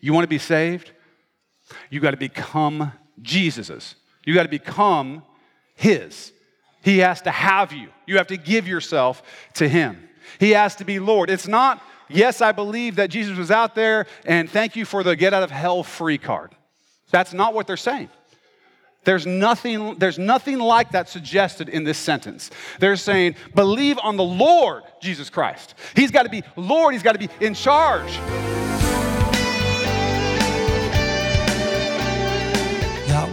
You want to be saved? You got to become Jesus's. You got to become His. He has to have you. You have to give yourself to Him. He has to be Lord. It's not, yes, I believe that Jesus was out there and thank you for the get out of hell free card. That's not what they're saying. There's nothing, there's nothing like that suggested in this sentence. They're saying, believe on the Lord Jesus Christ. He's got to be Lord, He's got to be in charge.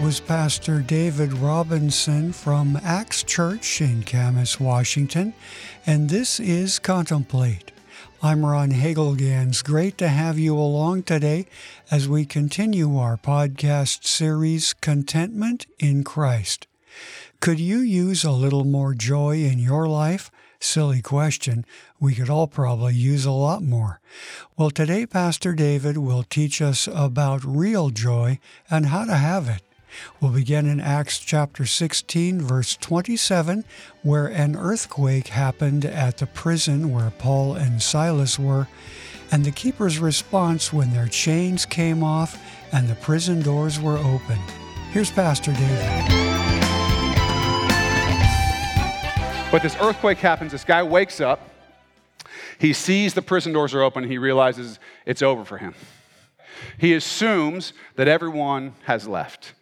Was Pastor David Robinson from Acts Church in Camas, Washington, and this is Contemplate. I'm Ron Hagelgans. Great to have you along today as we continue our podcast series, Contentment in Christ. Could you use a little more joy in your life? Silly question. We could all probably use a lot more. Well, today Pastor David will teach us about real joy and how to have it. We'll begin in Acts chapter 16, verse 27, where an earthquake happened at the prison where Paul and Silas were, and the keeper's response when their chains came off and the prison doors were opened. Here's Pastor David. But this earthquake happens, this guy wakes up, he sees the prison doors are open, he realizes it's over for him. He assumes that everyone has left.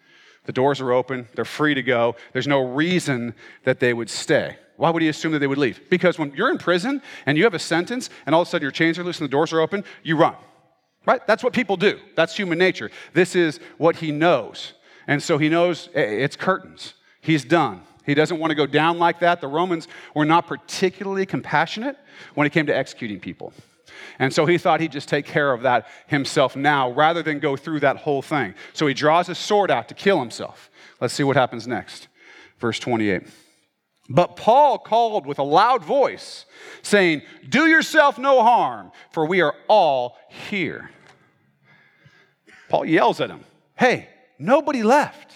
The doors are open, they're free to go. There's no reason that they would stay. Why would he assume that they would leave? Because when you're in prison and you have a sentence and all of a sudden your chains are loose and the doors are open, you run. Right? That's what people do. That's human nature. This is what he knows. And so he knows eh, it's curtains. He's done. He doesn't want to go down like that. The Romans were not particularly compassionate when it came to executing people. And so he thought he'd just take care of that himself now rather than go through that whole thing. So he draws his sword out to kill himself. Let's see what happens next. Verse 28. But Paul called with a loud voice, saying, Do yourself no harm, for we are all here. Paul yells at him, Hey, nobody left.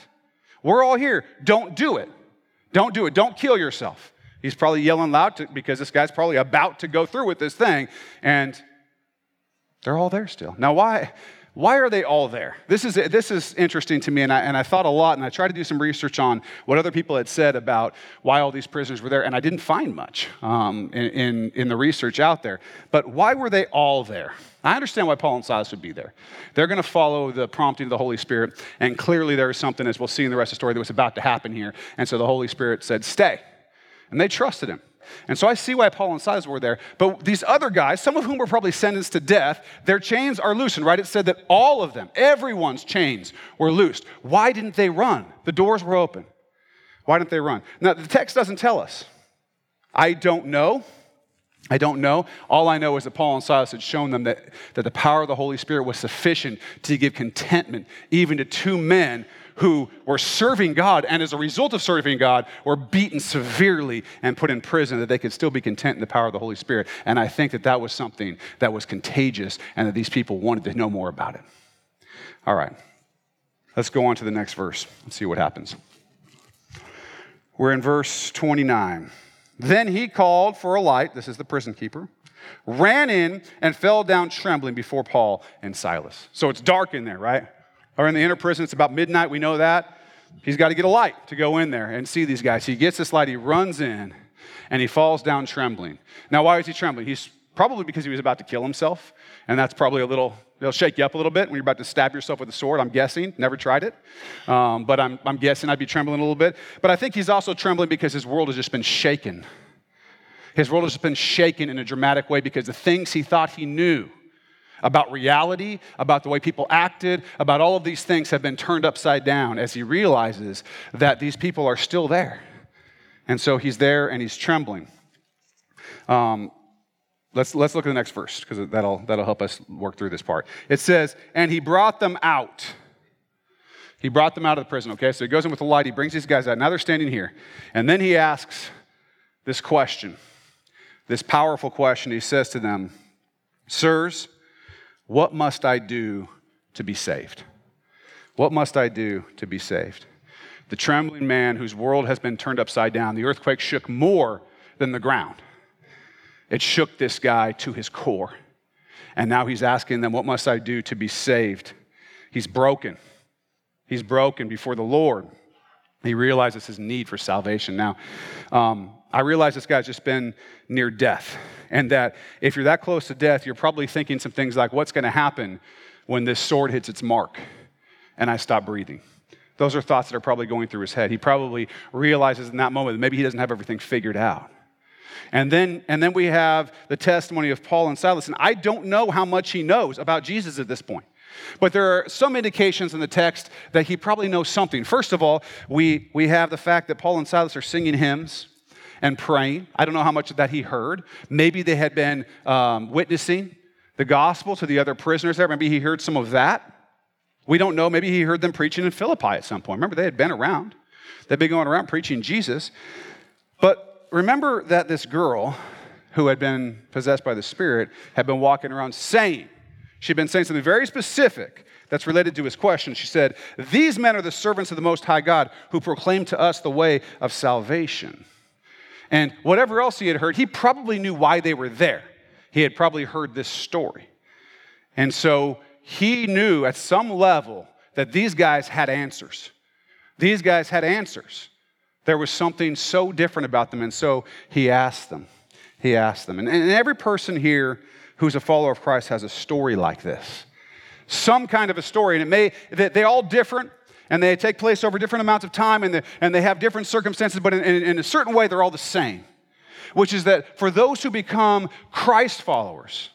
We're all here. Don't do it. Don't do it. Don't kill yourself. He's probably yelling loud to, because this guy's probably about to go through with this thing, and they're all there still. Now, why? Why are they all there? This is, this is interesting to me, and I, and I thought a lot, and I tried to do some research on what other people had said about why all these prisoners were there, and I didn't find much um, in, in, in the research out there. But why were they all there? I understand why Paul and Silas would be there. They're going to follow the prompting of the Holy Spirit, and clearly there is something, as we'll see in the rest of the story, that was about to happen here. And so the Holy Spirit said, Stay. And they trusted him. And so I see why Paul and Silas were there. But these other guys, some of whom were probably sentenced to death, their chains are loosened, right? It said that all of them, everyone's chains were loosed. Why didn't they run? The doors were open. Why didn't they run? Now, the text doesn't tell us. I don't know. I don't know. All I know is that Paul and Silas had shown them that, that the power of the Holy Spirit was sufficient to give contentment even to two men who were serving God and as a result of serving God were beaten severely and put in prison, that they could still be content in the power of the Holy Spirit. And I think that that was something that was contagious and that these people wanted to know more about it. All right, let's go on to the next verse. Let's see what happens. We're in verse 29. Then he called for a light, this is the prison keeper, ran in and fell down trembling before Paul and Silas. So it's dark in there, right? Or in the inner prison, it's about midnight, we know that. He's got to get a light to go in there and see these guys. He gets this light, he runs in, and he falls down trembling. Now, why is he trembling? He's probably because he was about to kill himself, and that's probably a little, it'll shake you up a little bit when you're about to stab yourself with a sword. I'm guessing, never tried it, um, but I'm, I'm guessing I'd be trembling a little bit. But I think he's also trembling because his world has just been shaken. His world has just been shaken in a dramatic way because the things he thought he knew about reality, about the way people acted, about all of these things have been turned upside down as he realizes that these people are still there. And so he's there and he's trembling. Um, let's, let's look at the next verse because that'll, that'll help us work through this part. It says, And he brought them out. He brought them out of the prison, okay? So he goes in with the light, he brings these guys out. Now they're standing here. And then he asks this question, this powerful question. He says to them, Sirs, what must I do to be saved? What must I do to be saved? The trembling man whose world has been turned upside down, the earthquake shook more than the ground. It shook this guy to his core. And now he's asking them, What must I do to be saved? He's broken. He's broken before the Lord. He realizes his need for salvation. Now, um, I realize this guy's just been near death, and that if you're that close to death, you're probably thinking some things like, What's going to happen when this sword hits its mark and I stop breathing? Those are thoughts that are probably going through his head. He probably realizes in that moment that maybe he doesn't have everything figured out. And then, and then we have the testimony of Paul and Silas. And I don't know how much he knows about Jesus at this point. But there are some indications in the text that he probably knows something. First of all, we, we have the fact that Paul and Silas are singing hymns and praying. I don't know how much of that he heard. Maybe they had been um, witnessing the gospel to the other prisoners there. Maybe he heard some of that. We don't know. Maybe he heard them preaching in Philippi at some point. Remember, they had been around, they'd been going around preaching Jesus. But remember that this girl who had been possessed by the Spirit had been walking around saying, she'd been saying something very specific that's related to his question. She said, These men are the servants of the Most High God who proclaim to us the way of salvation. And whatever else he had heard, he probably knew why they were there. He had probably heard this story. And so he knew at some level that these guys had answers. These guys had answers. There was something so different about them, and so he asked them. He asked them. And, and every person here who's a follower of Christ has a story like this. Some kind of a story, and it may, they're all different, and they take place over different amounts of time, and, and they have different circumstances, but in, in, in a certain way, they're all the same. Which is that for those who become Christ followers,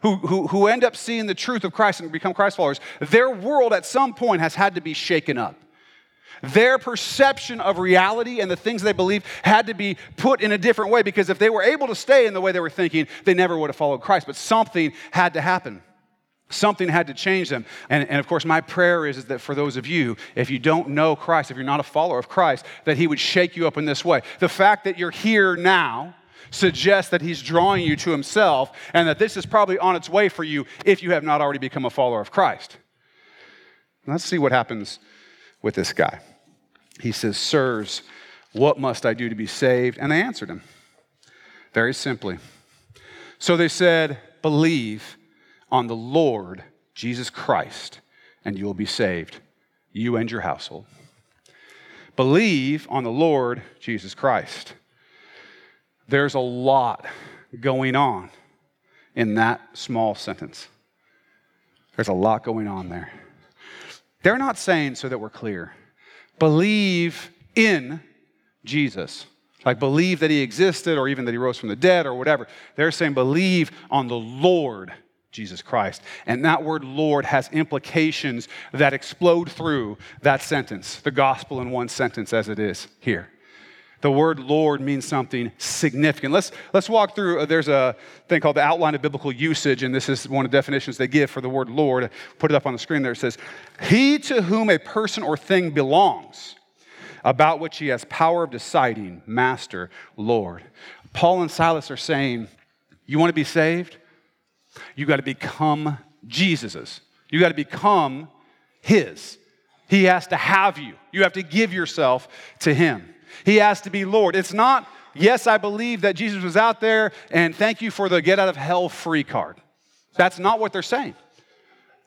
who, who, who end up seeing the truth of Christ and become Christ followers, their world at some point has had to be shaken up. Their perception of reality and the things they believe had to be put in a different way because if they were able to stay in the way they were thinking, they never would have followed Christ. But something had to happen. Something had to change them. And, and of course, my prayer is, is that for those of you, if you don't know Christ, if you're not a follower of Christ, that He would shake you up in this way. The fact that you're here now, suggests that he's drawing you to himself and that this is probably on its way for you if you have not already become a follower of Christ. Let's see what happens with this guy. He says, Sirs, what must I do to be saved? And they answered him very simply. So they said, Believe on the Lord Jesus Christ, and you will be saved, you and your household. Believe on the Lord Jesus Christ. There's a lot going on in that small sentence. There's a lot going on there. They're not saying, so that we're clear, believe in Jesus. Like believe that he existed or even that he rose from the dead or whatever. They're saying believe on the Lord Jesus Christ. And that word Lord has implications that explode through that sentence, the gospel in one sentence as it is here. The word Lord means something significant. Let's, let's walk through. Uh, there's a thing called the outline of biblical usage, and this is one of the definitions they give for the word Lord. Put it up on the screen there. It says, He to whom a person or thing belongs, about which he has power of deciding, Master, Lord. Paul and Silas are saying, You want to be saved? You got to become Jesus's. You got to become His. He has to have you. You have to give yourself to Him. He has to be Lord. It's not, yes, I believe that Jesus was out there and thank you for the get out of hell free card. That's not what they're saying.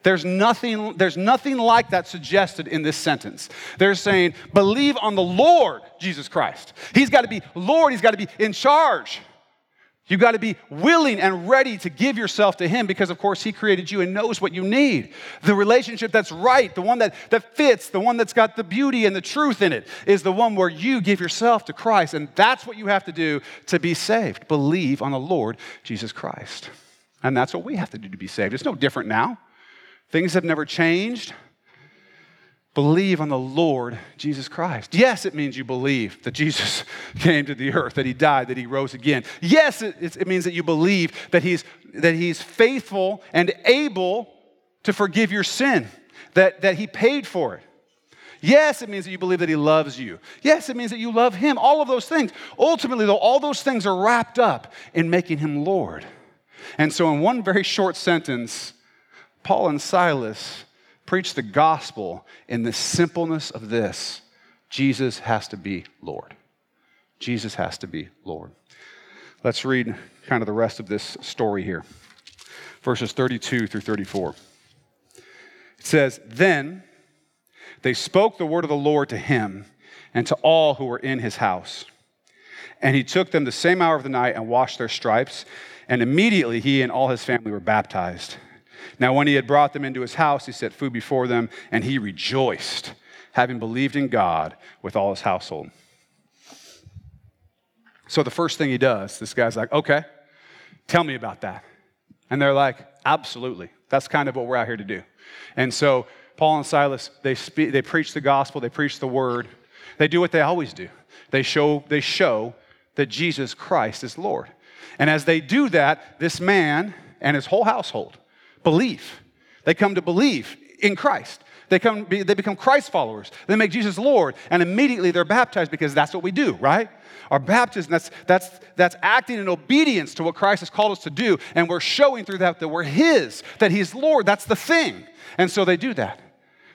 There's nothing, there's nothing like that suggested in this sentence. They're saying, believe on the Lord Jesus Christ. He's got to be Lord, He's got to be in charge. You've got to be willing and ready to give yourself to Him because, of course, He created you and knows what you need. The relationship that's right, the one that, that fits, the one that's got the beauty and the truth in it, is the one where you give yourself to Christ. And that's what you have to do to be saved. Believe on the Lord Jesus Christ. And that's what we have to do to be saved. It's no different now. Things have never changed believe on the Lord Jesus Christ. Yes, it means you believe that Jesus came to the earth, that he died, that he rose again. Yes, it, it, means that you believe that he's, that he's faithful and able to forgive your sin, that, that he paid for it. Yes, it means that you believe that he loves you. Yes, it means that you love him. All of those things. Ultimately, though, all those things are wrapped up in making him Lord. And so, in one very short sentence, Paul and Silas preach the gospel in the simpleness of this Jesus has to be Lord. Jesus has to be Lord. Let's read kind of the rest of this story here. verses 32 through 34. It says, Then they spoke the word of the Lord to him and to all who were in his house. And he took them the same hour of the night and washed their stripes. And immediately he and all his family were baptized. Now, when he had brought them into his house, he set food before them, and he rejoiced, having believed in God with all his household. So, the first thing he does, this guy's like, okay, tell me about that. And they're like, absolutely. That's kind of what we're out here to do. And so, Paul and Silas, they, speak, they preach the gospel, they preach the word, they do what they always do. They show, they show that Jesus Christ is Lord. And as they do that, this man and his whole household believe. They come to believe in Christ. They, come, they become Christ followers. They make Jesus Lord, and immediately they're baptized because that's what we do, right? Our baptism, that's, that's, that's acting in obedience to what Christ has called us to do, and we're showing through that that we're His, that He's Lord. That's the thing. And so they do that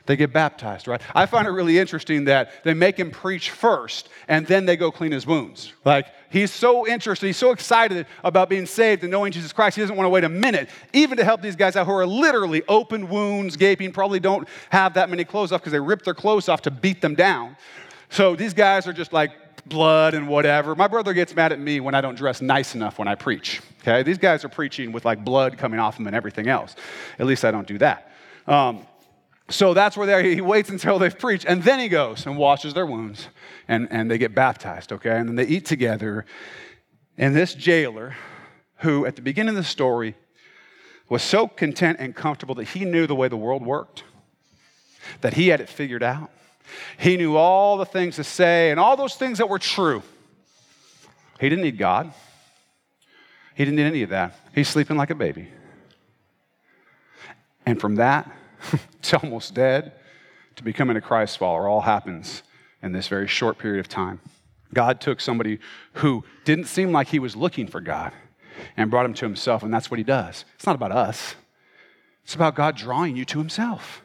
they get baptized, right? I find it really interesting that they make him preach first and then they go clean his wounds. Like, he's so interested, he's so excited about being saved and knowing Jesus Christ, he doesn't want to wait a minute, even to help these guys out who are literally open wounds, gaping, probably don't have that many clothes off because they ripped their clothes off to beat them down. So these guys are just like, blood and whatever. My brother gets mad at me when I don't dress nice enough when I preach. Okay, these guys are preaching with like blood coming off them and everything else. At least I don't do that. Um, so that's where he waits until they've preached, and then he goes and washes their wounds, and, and they get baptized, okay? And then they eat together. And this jailer, who at the beginning of the story was so content and comfortable that he knew the way the world worked, that he had it figured out. He knew all the things to say and all those things that were true. He didn't need God. He didn't need any of that. He's sleeping like a baby. And from that, to almost dead to becoming a Christ follower all happens in this very short period of time. God took somebody who didn't seem like he was looking for God and brought him to himself, and that's what he does. It's not about us, it's about God drawing you to himself.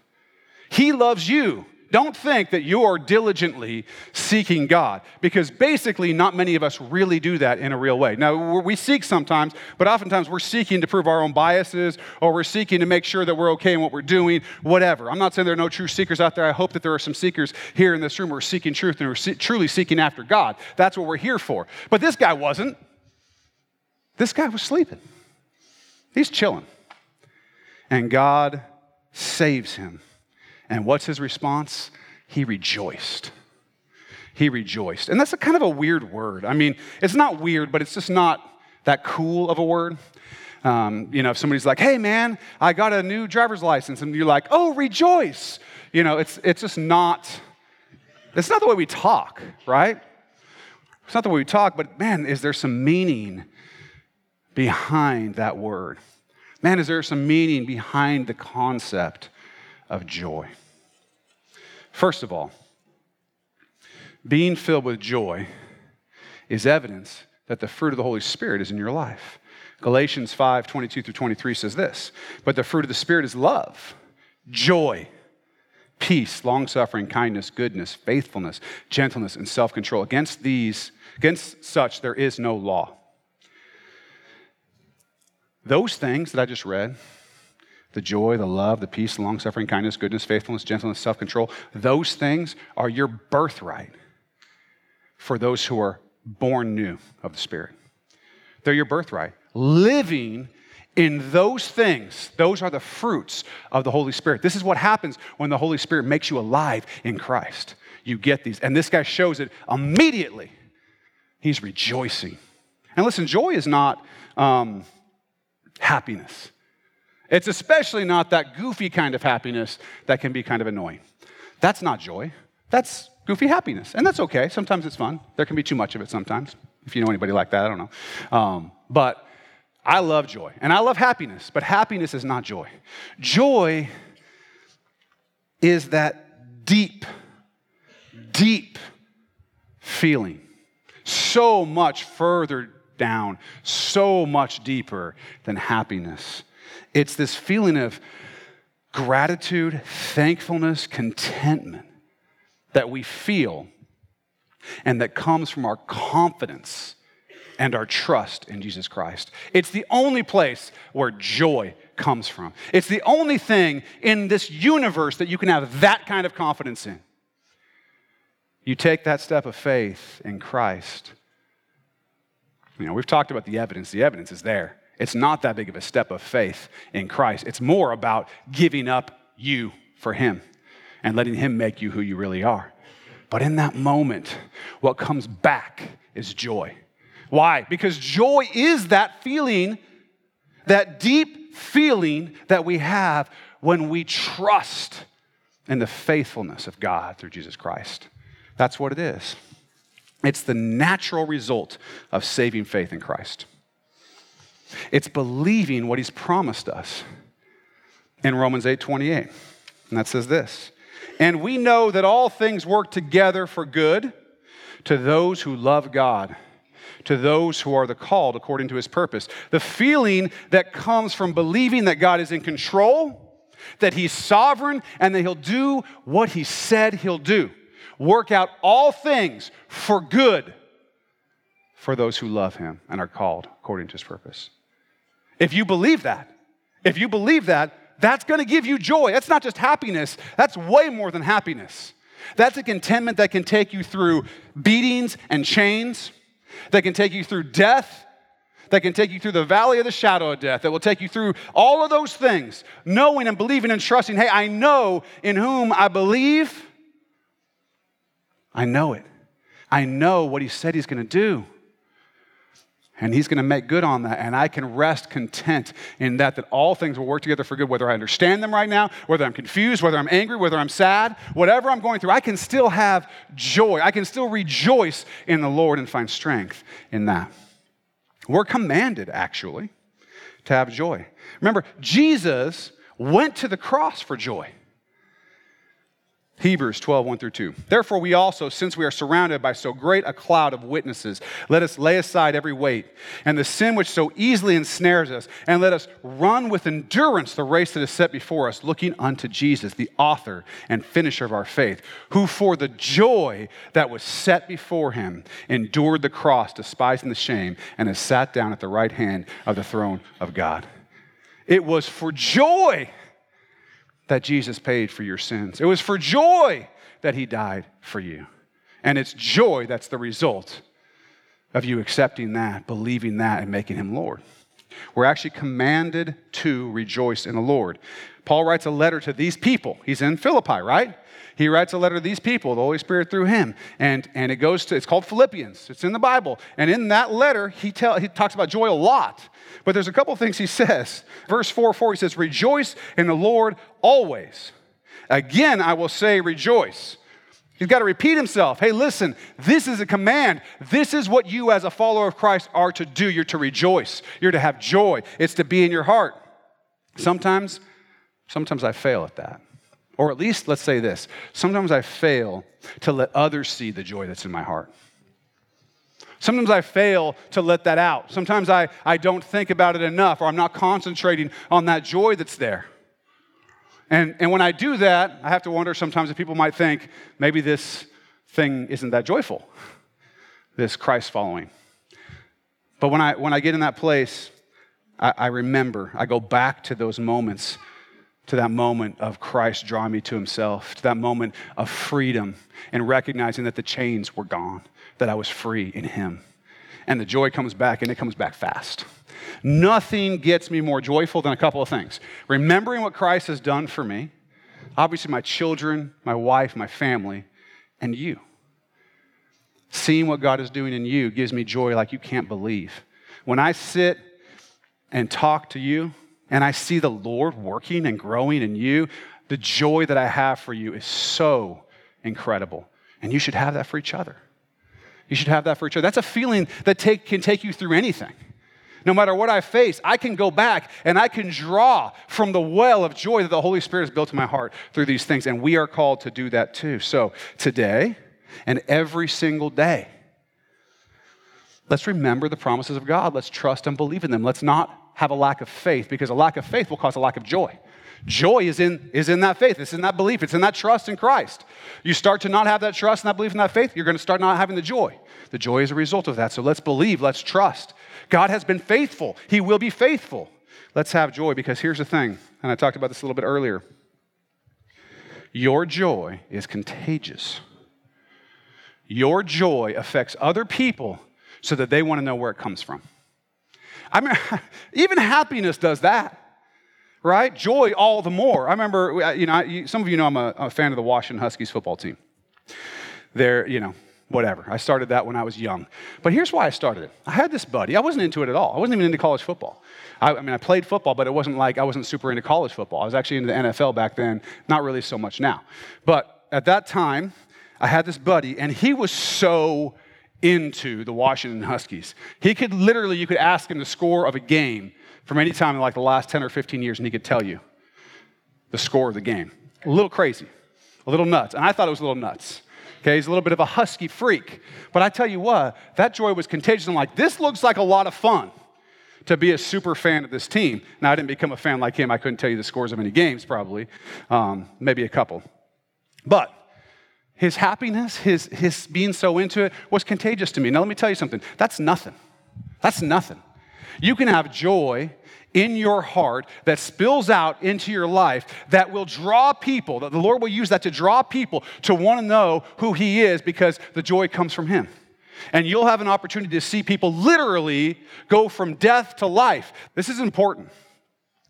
He loves you don't think that you're diligently seeking God, because basically, not many of us really do that in a real way. Now, we seek sometimes, but oftentimes we're seeking to prove our own biases, or we're seeking to make sure that we're okay in what we're doing, whatever. I'm not saying there are no true seekers out there. I hope that there are some seekers here in this room who are seeking truth and who are see- truly seeking after God. That's what we're here for. But this guy wasn't. This guy was sleeping, he's chilling. And God saves him. And what's his response? He rejoiced. He rejoiced. And that's a kind of a weird word. I mean, it's not weird, but it's just not that cool of a word. Um, you know, if somebody's like, hey man, I got a new driver's license, and you're like, oh, rejoice. You know, it's, it's just not, it's not the way we talk, right? It's not the way we talk, but man, is there some meaning behind that word? Man, is there some meaning behind the concept of joy. First of all, being filled with joy is evidence that the fruit of the Holy Spirit is in your life. Galatians 5 22 through 23 says this But the fruit of the Spirit is love, joy, peace, long suffering, kindness, goodness, faithfulness, gentleness, and self control. Against these, against such, there is no law. Those things that I just read, the joy, the love, the peace, long suffering, kindness, goodness, faithfulness, gentleness, self control, those things are your birthright for those who are born new of the Spirit. They're your birthright. Living in those things, those are the fruits of the Holy Spirit. This is what happens when the Holy Spirit makes you alive in Christ. You get these. And this guy shows it immediately. He's rejoicing. And listen, joy is not um, happiness. It's especially not that goofy kind of happiness that can be kind of annoying. That's not joy. That's goofy happiness. And that's okay. Sometimes it's fun. There can be too much of it sometimes. If you know anybody like that, I don't know. Um, but I love joy and I love happiness, but happiness is not joy. Joy is that deep, deep feeling, so much further down, so much deeper than happiness it's this feeling of gratitude, thankfulness, contentment that we feel and that comes from our confidence and our trust in Jesus Christ. It's the only place where joy comes from. It's the only thing in this universe that you can have that kind of confidence in. You take that step of faith in Christ. You know, we've talked about the evidence. The evidence is there. It's not that big of a step of faith in Christ. It's more about giving up you for Him and letting Him make you who you really are. But in that moment, what comes back is joy. Why? Because joy is that feeling, that deep feeling that we have when we trust in the faithfulness of God through Jesus Christ. That's what it is. It's the natural result of saving faith in Christ. It's believing what he's promised us in Romans 8 28. And that says this And we know that all things work together for good to those who love God to those who are the called according to his purpose. The feeling that comes from believing that God is in control, that he's sovereign, and that he'll do what he said he'll do. Work out all things for good for those who love him and are called according to his purpose. If you believe that, if you believe that, that's going to give you joy. That's not just happiness, that's way more than happiness. That's a contentment that can take you through beatings and chains that can take you through death, that can take you through the valley of the shadow of death, that will take you through all of those things, knowing and believing and trusting hey, I know in whom I believe. I know it. I know what he said he's going to do. And he's going to make good on that. And I can rest content in that, that all things will work together for good, whether I understand them right now, whether I'm confused, whether I'm angry, whether I'm sad, whatever I'm going through, I can still have joy. I can still rejoice in the Lord and find strength in that. We're commanded, actually, to have joy. Remember, Jesus went to the cross for joy. Hebrews 12, 1 through 2. Therefore, we also, since we are surrounded by so great a cloud of witnesses, let us lay aside every weight and the sin which so easily ensnares us, and let us run with endurance the race that is set before us, looking unto Jesus, the author and finisher of our faith, who for the joy that was set before him endured the cross, despising the shame, and has sat down at the right hand of the throne of God. It was for joy that Jesus paid for your sins. It was for joy that he died for you. And it's joy that's the result of you accepting that, believing that, and making him Lord. We're actually commanded to rejoice in the Lord. Paul writes a letter to these people. He's in Philippi, right? He writes a letter to these people, the Holy Spirit through him. And, and it goes to, it's called Philippians. It's in the Bible. And in that letter, he, tell, he talks about joy a lot. But there's a couple things he says. Verse 4 4, he says, Rejoice in the Lord always. Again, I will say, rejoice. He's got to repeat himself. Hey, listen, this is a command. This is what you, as a follower of Christ, are to do. You're to rejoice, you're to have joy, it's to be in your heart. Sometimes, sometimes I fail at that. Or at least, let's say this sometimes I fail to let others see the joy that's in my heart. Sometimes I fail to let that out. Sometimes I, I don't think about it enough, or I'm not concentrating on that joy that's there. And, and when I do that, I have to wonder sometimes if people might think maybe this thing isn't that joyful, this Christ following. But when I, when I get in that place, I, I remember, I go back to those moments, to that moment of Christ drawing me to himself, to that moment of freedom and recognizing that the chains were gone that I was free in Him. And the joy comes back, and it comes back fast. Nothing gets me more joyful than a couple of things remembering what Christ has done for me, obviously, my children, my wife, my family, and you. Seeing what God is doing in you gives me joy like you can't believe. When I sit and talk to you, and I see the Lord working and growing in you, the joy that I have for you is so incredible. And you should have that for each other. You should have that for each other. That's a feeling that take, can take you through anything. No matter what I face, I can go back and I can draw from the well of joy that the Holy Spirit has built in my heart through these things. And we are called to do that too. So today and every single day, let's remember the promises of God. Let's trust and believe in them. Let's not have a lack of faith because a lack of faith will cause a lack of joy. Joy is in, is in that faith, it's in that belief, it's in that trust in Christ. You start to not have that trust and that belief and that faith, you're going to start not having the joy. The joy is a result of that. So let's believe, let's trust. God has been faithful, He will be faithful. Let's have joy because here's the thing, and I talked about this a little bit earlier. Your joy is contagious. Your joy affects other people so that they want to know where it comes from. I mean, even happiness does that, right? Joy all the more. I remember, uh, you know, some of you know I'm a, a fan of the Washington Huskies football team. They're, you know, whatever. I started that when I was young. But here's why I started it. I had this buddy. I wasn't into it at all. I wasn't even into college football. I, I, mean, I played football, but it wasn't like I wasn't super into college football. I was actually into the NFL back then, not really so much now. But at that time, I had this buddy, and he was so into the Washington Huskies. He could literally, you could ask him the score of a game from any time in like the last 10 or 15 years, and he could tell you the score of the game. A little crazy, a little nuts. And I thought it was a little nuts. Okay, he's a little bit of a husky freak. But I tell you what, that joy was contagious. I'm like, this looks like a lot of fun to be a super fan of this team. Now, I didn't become a fan like him. I couldn't tell you the scores of any games, probably, um, maybe a couple. But his happiness, his, his being so into it was contagious to me. Now, let me tell you something that's nothing. That's nothing. You can have joy in your heart that spills out into your life that will draw people, that the Lord will use that to draw people to want to know who He is because the joy comes from Him. And you'll have an opportunity to see people literally go from death to life. This is important.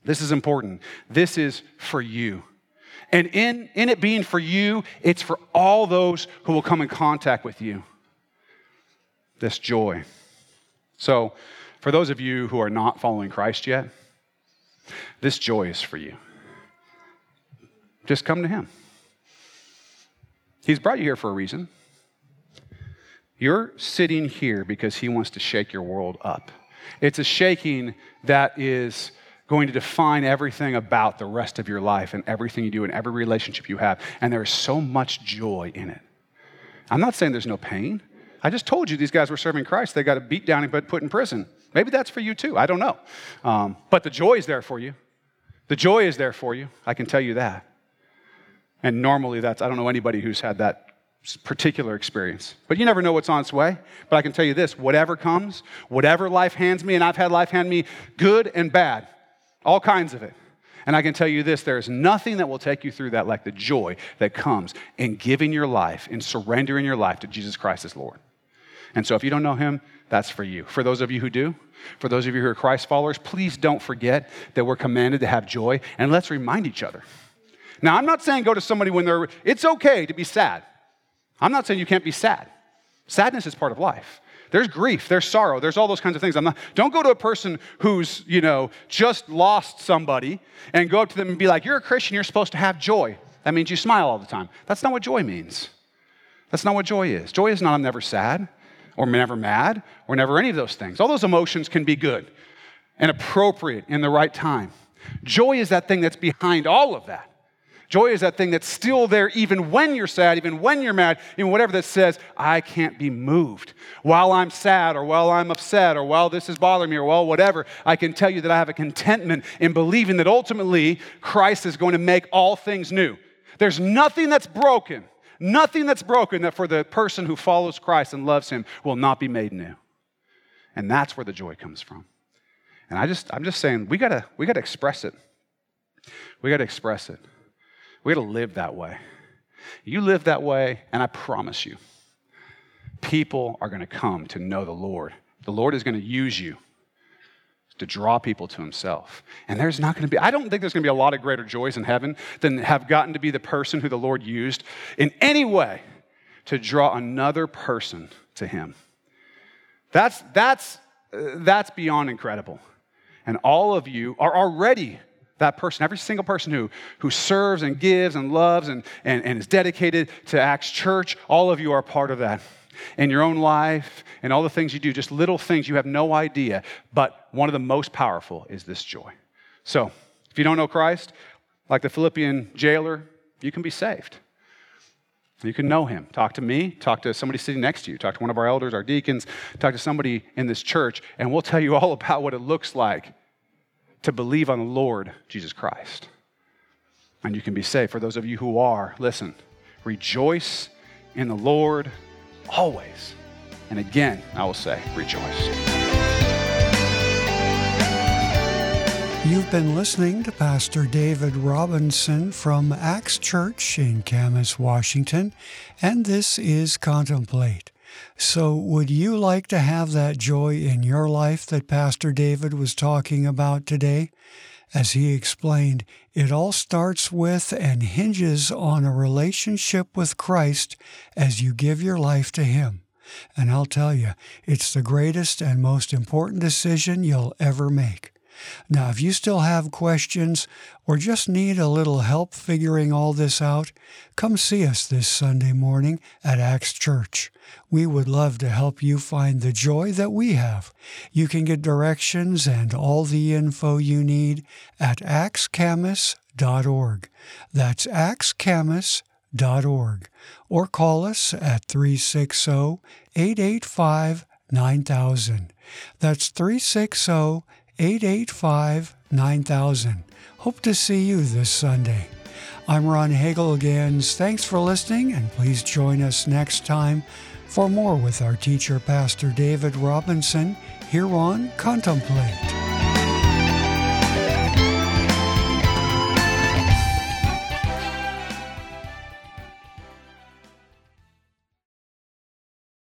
This is important. This is for you. And in, in it being for you, it's for all those who will come in contact with you. This joy. So, for those of you who are not following Christ yet, this joy is for you. Just come to Him. He's brought you here for a reason. You're sitting here because He wants to shake your world up. It's a shaking that is going to define everything about the rest of your life and everything you do and every relationship you have. And there is so much joy in it. I'm not saying there's no pain. I just told you these guys were serving Christ. They got beat down and put in prison. Maybe that's for you too. I don't know. Um, but the joy is there for you. The joy is there for you. I can tell you that. And normally, that's, I don't know anybody who's had that particular experience. But you never know what's on its way. But I can tell you this whatever comes, whatever life hands me, and I've had life hand me good and bad, all kinds of it. And I can tell you this there is nothing that will take you through that like the joy that comes in giving your life, in surrendering your life to Jesus Christ as Lord. And so if you don't know him, that's for you. For those of you who do, for those of you who are Christ followers, please don't forget that we're commanded to have joy and let's remind each other. Now, I'm not saying go to somebody when they're, it's okay to be sad. I'm not saying you can't be sad. Sadness is part of life. There's grief, there's sorrow, there's all those kinds of things. I'm not, don't go to a person who's, you know, just lost somebody and go up to them and be like, You're a Christian, you're supposed to have joy. That means you smile all the time. That's not what joy means. That's not what joy is. Joy is not I'm never sad or never mad or never any of those things. All those emotions can be good and appropriate in the right time. Joy is that thing that's behind all of that. Joy is that thing that's still there even when you're sad, even when you're mad, even whatever that says, I can't be moved. While I'm sad or while I'm upset or while this is bothering me or while whatever, I can tell you that I have a contentment in believing that ultimately Christ is going to make all things new. There's nothing that's broken Nothing that's broken that for the person who follows Christ and loves him will not be made new. And that's where the joy comes from. And I just, I'm just saying, we gotta, we gotta express it. We gotta express it. We gotta live that way. You live that way, and I promise you, people are gonna come to know the Lord. The Lord is gonna use you to draw people to himself. And there's not going to be, I don't think there's going to be a lot of greater joys in heaven than have gotten to be the person who the Lord used in any way to draw another person to him. That's, that's, uh, that's beyond incredible. And all of you are already that person, every single person who, who serves and gives and loves and, and, and is dedicated to Acts Church, all of you are part of that in your own life and all the things you do, just little things you have no idea. But one of the most powerful is this joy. So, if you don't know Christ, like the Philippian jailer, you can be saved. You can know him. Talk to me, talk to somebody sitting next to you, talk to one of our elders, our deacons, talk to somebody in this church, and we'll tell you all about what it looks like to believe on the Lord Jesus Christ. And you can be saved. For those of you who are, listen, rejoice in the Lord always. And again, I will say, rejoice. You've been listening to Pastor David Robinson from Acts Church in Camas, Washington, and this is Contemplate. So, would you like to have that joy in your life that Pastor David was talking about today? As he explained, it all starts with and hinges on a relationship with Christ as you give your life to Him. And I'll tell you, it's the greatest and most important decision you'll ever make. Now, if you still have questions or just need a little help figuring all this out, come see us this Sunday morning at Acts Church. We would love to help you find the joy that we have. You can get directions and all the info you need at actscamas.org. That's actscamas.org. Or call us at 360 885 9000. That's 360 885 9000. Hope to see you this Sunday. I'm Ron Hagelgans. Thanks for listening, and please join us next time for more with our teacher, Pastor David Robinson, here on Contemplate.